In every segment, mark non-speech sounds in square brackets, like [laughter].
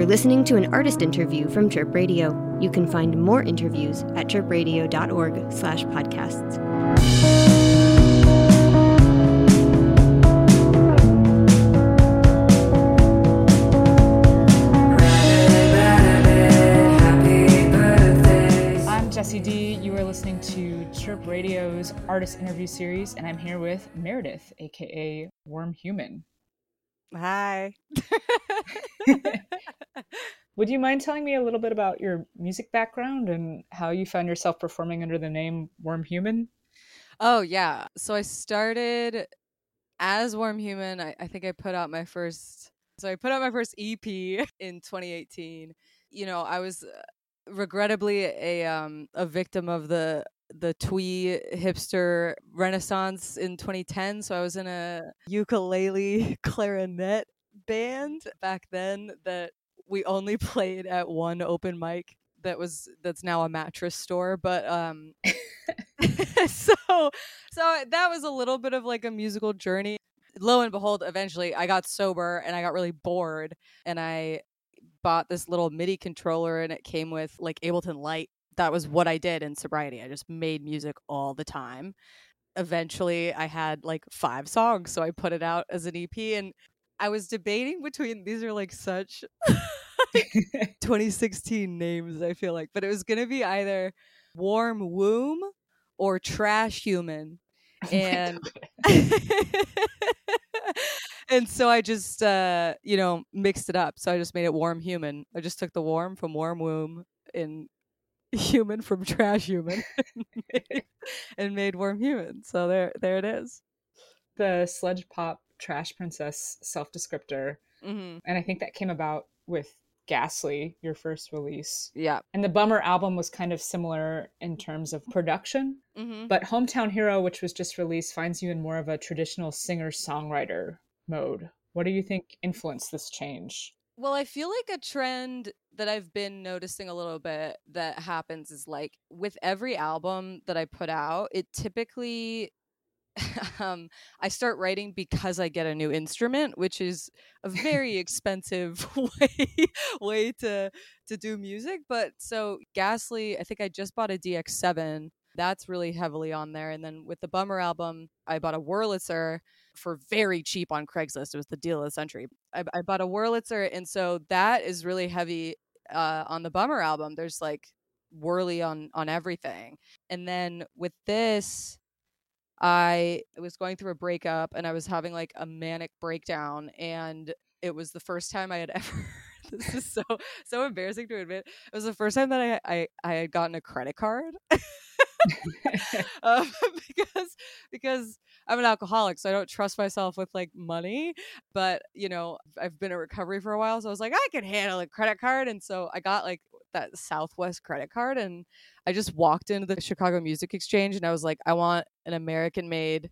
You're listening to an artist interview from Chirp Radio. You can find more interviews at chirpradio.org slash podcasts. I'm Jessi D. You are listening to Chirp Radio's artist interview series, and I'm here with Meredith, aka Warm Human. Hi. [laughs] Would you mind telling me a little bit about your music background and how you found yourself performing under the name Warm Human? oh, yeah. So I started as Warm Human. I, I think I put out my first. So I put out my first EP [laughs] in 2018. You know, I was uh, regrettably a um a victim of the the twee hipster renaissance in 2010 so i was in a ukulele [laughs] clarinet band back then that we only [laughs] played at one open mic that was that's now a mattress store but um [laughs] so so that was a little bit of like a musical journey. Lo and behold eventually i got sober and i got really bored and i bought this little midi controller and it came with like Ableton Lite that was what i did in sobriety i just made music all the time. Eventually i had like five songs so i put it out as an ep and i was debating between these are like such [laughs] [laughs] 2016 names i feel like but it was gonna be either warm womb or trash human [laughs] and and so i just uh you know mixed it up so i just made it warm human. I just took the warm from warm womb and human from trash human and [laughs] made, [laughs] and made warm human so there there it is the sludge pop trash princess self descriptor, mm-hmm. and I think that came about with Ghastly, your first release. yeah And the Bummer album was kind of similar in terms of production, mm-hmm. but Hometown Hero, which was just released, finds you in more of a traditional singer songwriter mode. What do you think influenced this change? Well, I feel like a trend that I've been noticing a little bit that happens is like with every album that I put out, it typically [laughs] um I start writing because I get a new instrument, which is a very [laughs] expensive [laughs] way way to to do music, but so Ghastly, I think I just bought a DX7. That's really heavily on there and then with the Bummer album, I bought a Wurlitzer for very cheap on Craigslist. It was the deal of the century. I, I bought a Wurlitzer, and so that is really heavy uh, on the Bummer album. There's like whirly on on everything, and then with this, I was going through a breakup, and I was having like a manic breakdown, and it was the first time I had [laughs] ever. [laughs] this is so so embarrassing to admit. It was the first time that I I, I had gotten a credit card. [laughs] [laughs] um, because because I'm an alcoholic, so I don't trust myself with like money. But you know, I've been in recovery for a while, so I was like, I can handle a credit card, and so I got like that Southwest credit card, and I just walked into the Chicago Music Exchange, and I was like, I want an American-made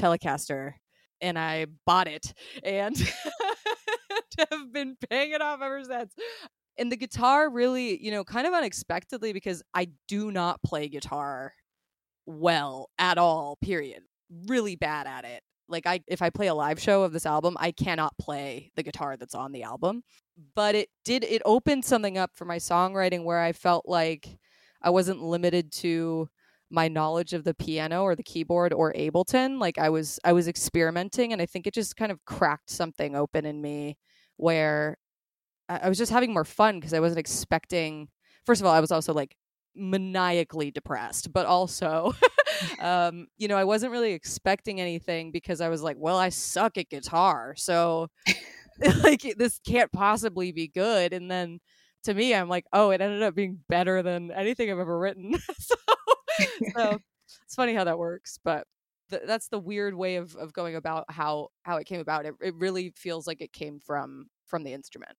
Telecaster, and I bought it, and [laughs] have been paying it off ever since. And the guitar really, you know, kind of unexpectedly because I do not play guitar well at all, period. Really bad at it. Like I if I play a live show of this album, I cannot play the guitar that's on the album. But it did it opened something up for my songwriting where I felt like I wasn't limited to my knowledge of the piano or the keyboard or Ableton. Like I was I was experimenting and I think it just kind of cracked something open in me where I was just having more fun because I wasn't expecting first of all, I was also like maniacally depressed, but also [laughs] um, you know, I wasn't really expecting anything because I was like, well, I suck at guitar. So [laughs] [laughs] like this can't possibly be good. And then to me, I'm like, oh, it ended up being better than anything I've ever written. so, so it's funny how that works, but th- that's the weird way of, of going about how how it came about. It, it really feels like it came from from the instrument.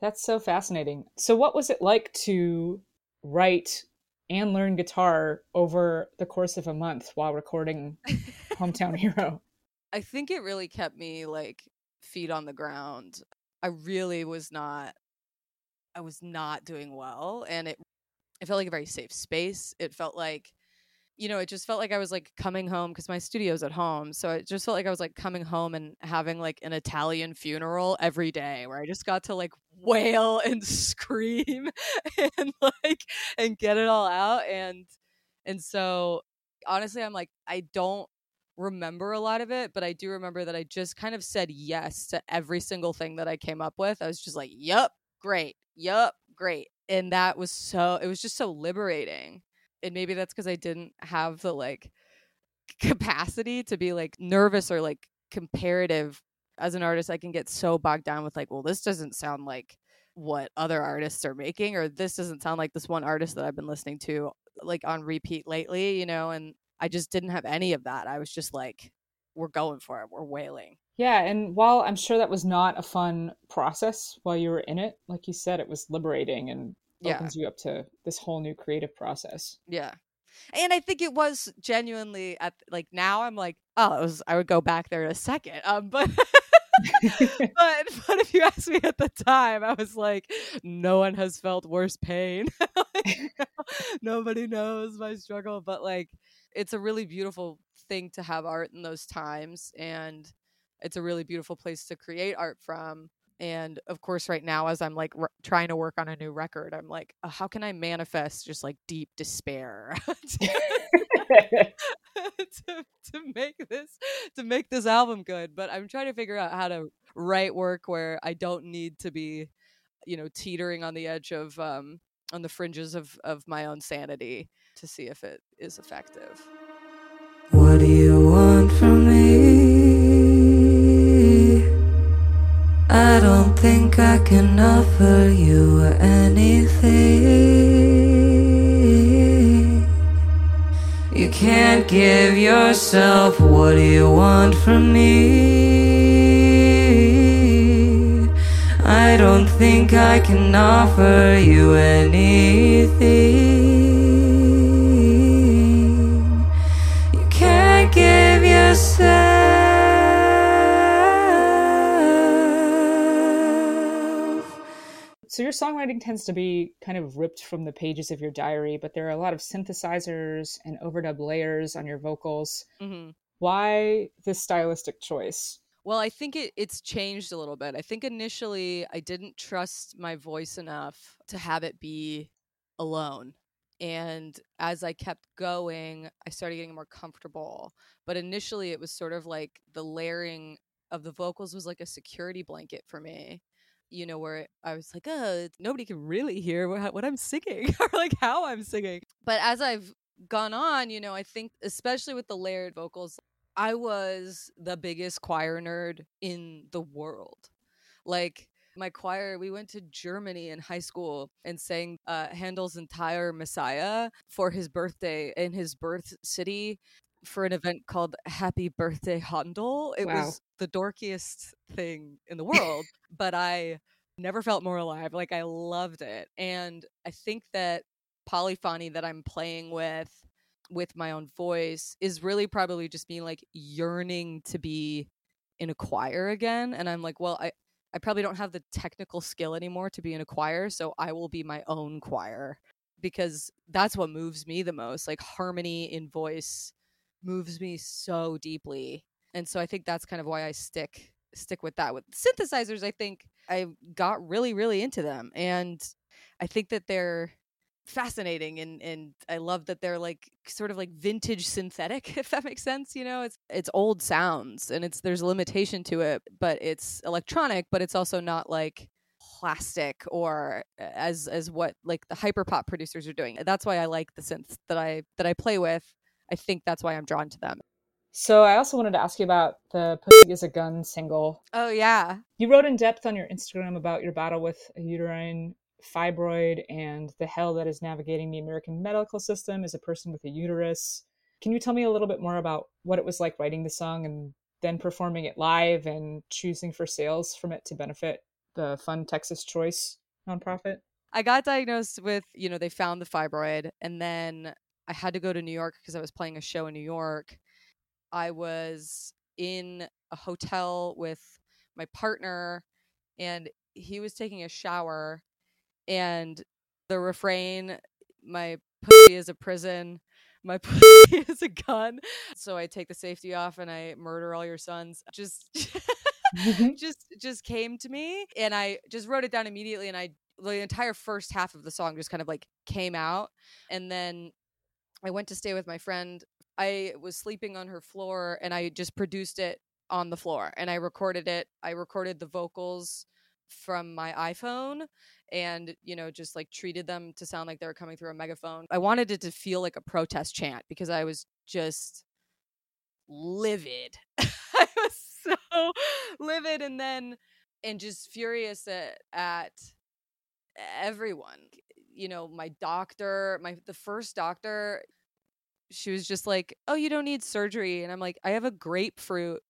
That's so fascinating. So, what was it like to write and learn guitar over the course of a month while recording Hometown [laughs] Hero? I think it really kept me like feet on the ground. I really was not I was not doing well and it it felt like a very safe space. It felt like you know, it just felt like I was like coming home because my studio's at home. So it just felt like I was like coming home and having like an Italian funeral every day where I just got to like wail and [laughs] scream and like and get it all out. And and so honestly, I'm like, I don't remember a lot of it, but I do remember that I just kind of said yes to every single thing that I came up with. I was just like, Yup, great, yup, great. And that was so it was just so liberating and maybe that's because I didn't have the like capacity to be like nervous or like comparative. As an artist I can get so bogged down with like well this doesn't sound like what other artists are making or this doesn't sound like this one artist that I've been listening to like on repeat lately you know and I just didn't have any of that. I was just like we're going for it. We're wailing. Yeah and while I'm sure that was not a fun process while you were in it like you said it was liberating and yeah. opens you up to this whole new creative process. Yeah. And I think it was genuinely at like now I'm like, oh, it was I would go back there in a second. Um but [laughs] [laughs] but but if you ask me at the time, I was like, no one has felt worse pain. [laughs] like, nobody knows my struggle. But like it's a really beautiful thing to have art in those times and it's a really beautiful place to create art from and of course right now as i'm like r- trying to work on a new record i'm like oh, how can i manifest just like deep despair [laughs] to, [laughs] to, to make this to make this album good? But i'm trying to figure out how to write work where i don't need to be you know teetering on the edge of um on the fringes of of my own sanity to see if it is effective. What do you want from I don't think I can offer you anything. You can't give yourself what you want from me. I don't think I can offer you anything. You can't give yourself. So your songwriting tends to be kind of ripped from the pages of your diary, but there are a lot of synthesizers and overdub layers on your vocals. mm-hmm. Why this stylistic choice? Well, I think it, it's changed a little bit. I think initially I didn't trust my voice enough to have it be alone. And as I kept going, I started getting more comfortable. But initially, it was sort of like the layering of the vocals was like a security blanket for me you know, where I was like, oh, nobody can really hear what, what I'm singing [laughs] or like how I'm singing. But as I've gone on, you know, I think, especially with the layered vocals, I was the biggest choir nerd in the world. Like, my choir, we went to Germany in high school and sang uh, Handel's entire Messiah for his birthday in his birth city for an event called Happy Birthday Handel. It Wow. was the dorkiest thing in the [laughs] world, but I never felt more alive. Like I loved it. And I think that polyphony that I'm playing with with my own voice is really probably just me like yearning to be in a choir again and I'm like, well, I I probably don't have the technical skill anymore to be in a choir, so I will be my own choir because that's what moves me the most. Like harmony in voice moves me so deeply. And so I think that's kind of why I stick stick with that. With synthesizers, I think I got really, really into them. And I think that they're fascinating and and I love that they're like sort of like vintage synthetic [laughs] if that makes sense you know it's it's old sounds and it's there's a limitation to it but it's electronic but it's also not like plastic or as as what like the hyperpop producers are doing that's why I like the synths that I that I play with I think that's why I'm drawn to them So I also wanted to ask you about the Pussy is a Gun single. oh yeah You wrote in depth on your Instagram about your battle with a uterine fibroid and the hell that is navigating the American medical system as a person with a uterus. Can you tell me a little bit more about what it was like writing the song and then performing it live and choosing for sales from it to benefit the Fund Texas Choice nonprofit? I got diagnosed with, you know, they found the fibroid and then I had to go to New York because I was playing a show in New York. I was in a hotel with my partner and he was taking a shower and the refrain my pussy is a prison my [laughs] pussy is a gun. So I take the safety off and I murder all your sons. Just [laughs] mm-hmm. just just came to me and I just wrote it down immediately and I the entire first half of the song just kind of like came out and then I went to stay with my friend. I was sleeping on her floor and I just produced it on the floor and I recorded it. I recorded the vocals from my iPhone and you know just like treated them to sound like they were coming through a megaphone. I wanted it to feel like a protest chant because I was just livid. [laughs] I was so livid and then and just furious at, at everyone. You know, my doctor, my the first doctor, she was just like, "Oh, you don't need surgery." And I'm like, "I have a grapefruit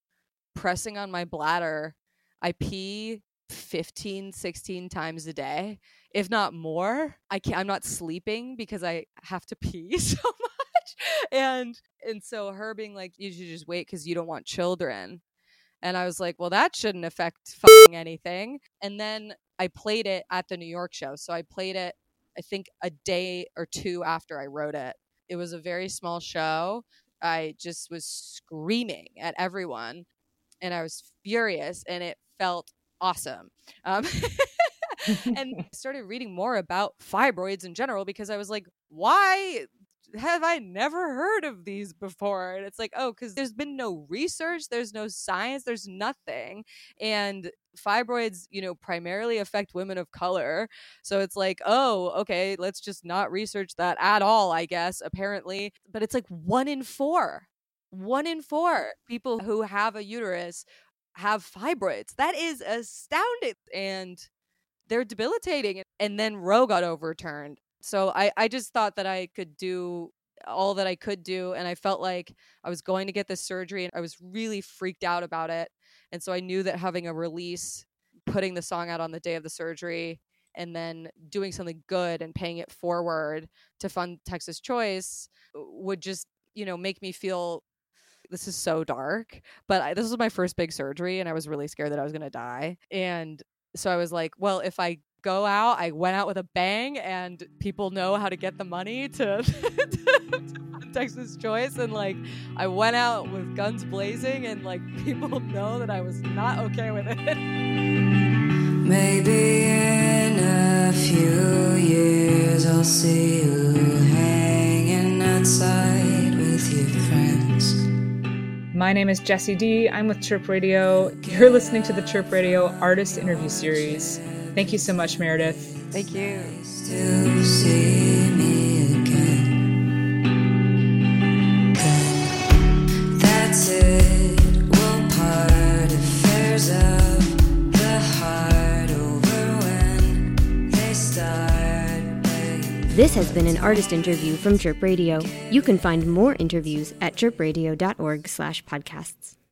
pressing on my bladder. I pee 15 16 times a day. If not more i can't i'm not sleeping because i have to pee [laughs] so much. And and so her being like you should just wait because you don't want children. And i was like well that shouldn't affect anything. And then i played it at the new york show. So i played it i think a day or two after i wrote it it was a very small show i just was screaming at everyone and i was furious and it felt awesome. Um, [laughs] and [laughs] started reading more about fibroids in general because I was like, why have I never heard of these before? And it's like, oh, because there's been no research, there's no science, there's nothing. And fibroids, you know, primarily affect women of color. So it's like, oh, okay, let's just not research that at all, I guess, apparently. But it's like one in four. One in four people who have a uterus have fibroids. That is astounding. And they're debilitating. And then Roe got overturned. So I, I just thought that I could do all that I could do. And I felt like I was going to get this surgery and I was really freaked out about it. And so I knew that having a release, putting the song out on the day of the surgery, and then doing something good and paying it forward to fund Texas Choice uh, would just, you know, make me feel this is so dark, but I, this was my first big surgery and I was really scared that I was going to die. And so I was like, well, if I go out, I went out with a bang and people know how to get the money to [laughs] Texas Choice. And like, I went out with guns blazing and like [laughs] people know that I was not okay with it. Maybe in a few years I'll see you hanging outside with your friends. My name is Jessi D. I'm with Chirp Radio. You're listening to the Chirp Radio Artist Interview Series. Thank you so much, Meredith. Thank you. This has been an artist interview from Chirp Radio. You can find more interviews at chirpradio.org slash podcasts.